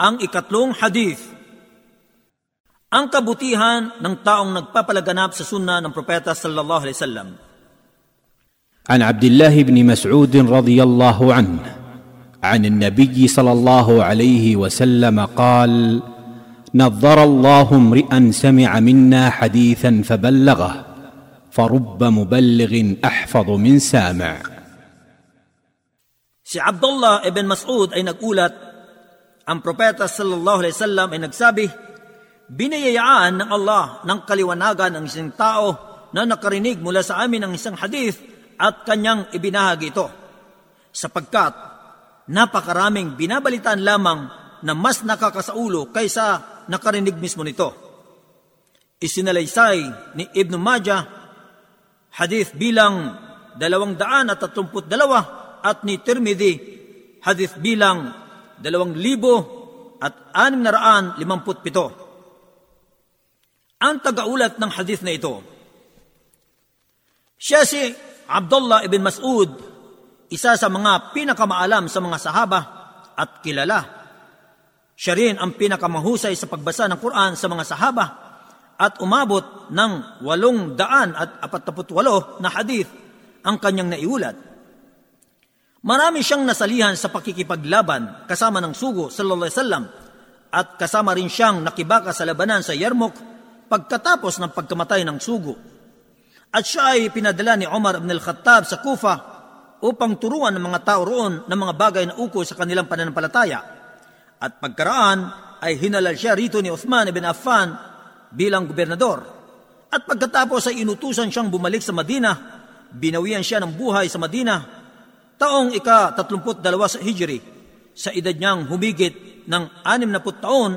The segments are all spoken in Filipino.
Ang ikatlong hadith. Ang kabutihan ng taong nagpapalaganap sa sunna ng propeta sallallahu alaihi wasallam. عن عبد الله بن مسعود رضي الله عنه عن النبي صلى الله عليه وسلم قال نظر الله امرئا سمع منا حديثا فبلغه فرب مبلغ احفظ من سامع Si Abdullah ibn Mas'ud ay nagulat, ang propeta sallallahu alaihi wasallam ay nagsabi, Binayayaan ng Allah ng kaliwanagan ang isang tao na nakarinig mula sa amin ng isang hadith at kanyang ibinahagi ito. Sapagkat napakaraming binabalitaan lamang na mas nakakasaulo kaysa nakarinig mismo nito. Isinalaysay ni Ibn Majah hadith bilang dalawang daan at at ni Tirmidhi hadith bilang dalawang libo at anim na raan limamput pito. Ang tagaulat ng hadith na ito, siya si Abdullah ibn Mas'ud, isa sa mga pinakamaalam sa mga sahaba at kilala. Siya rin ang pinakamahusay sa pagbasa ng Quran sa mga sahaba at umabot ng walong daan at apataput walo na hadith ang kanyang naiulat. Marami siyang nasalihan sa pakikipaglaban kasama ng sugo sallallahu alaihi wasallam at kasama rin siyang nakibaka sa labanan sa Yarmouk pagkatapos ng pagkamatay ng sugo. At siya ay pinadala ni Umar ibn al-Khattab sa Kufa upang turuan ng mga tao roon ng mga bagay na uko sa kanilang pananampalataya. At pagkaraan ay hinalal siya rito ni Uthman ibn Affan bilang gobernador. At pagkatapos ay inutusan siyang bumalik sa Madina, binawian siya ng buhay sa Madina, taong ika-32 sa Hijri, sa edad niyang humigit ng 60 taon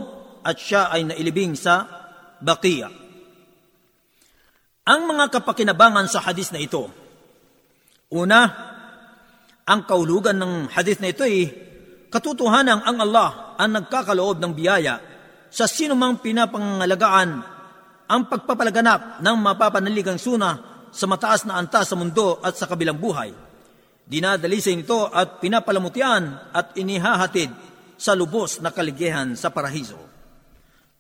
at siya ay nailibing sa Baqiya. Ang mga kapakinabangan sa hadis na ito. Una, ang kaulugan ng hadis na ito ay katotohanan ang Allah ang nagkakaloob ng biyaya sa sinumang pinapangalagaan ang pagpapalaganap ng mapapanaligang suna sa mataas na antas sa mundo at sa kabilang buhay. Dinadalisay nito at pinapalamutian at inihahatid sa lubos na kaligayahan sa parahiso.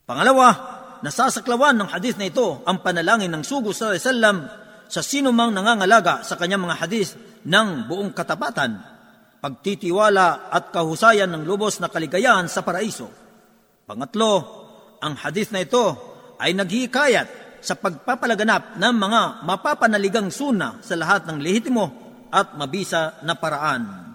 Pangalawa, nasasaklawan ng hadith na ito ang panalangin ng sugo sa Sallam sa sino mang nangangalaga sa kanyang mga hadith ng buong katapatan, pagtitiwala at kahusayan ng lubos na kaligayahan sa paraiso. Pangatlo, ang hadith na ito ay naghihikayat sa pagpapalaganap ng mga mapapanaligang suna sa lahat ng lehitimo at mabisa na paraan.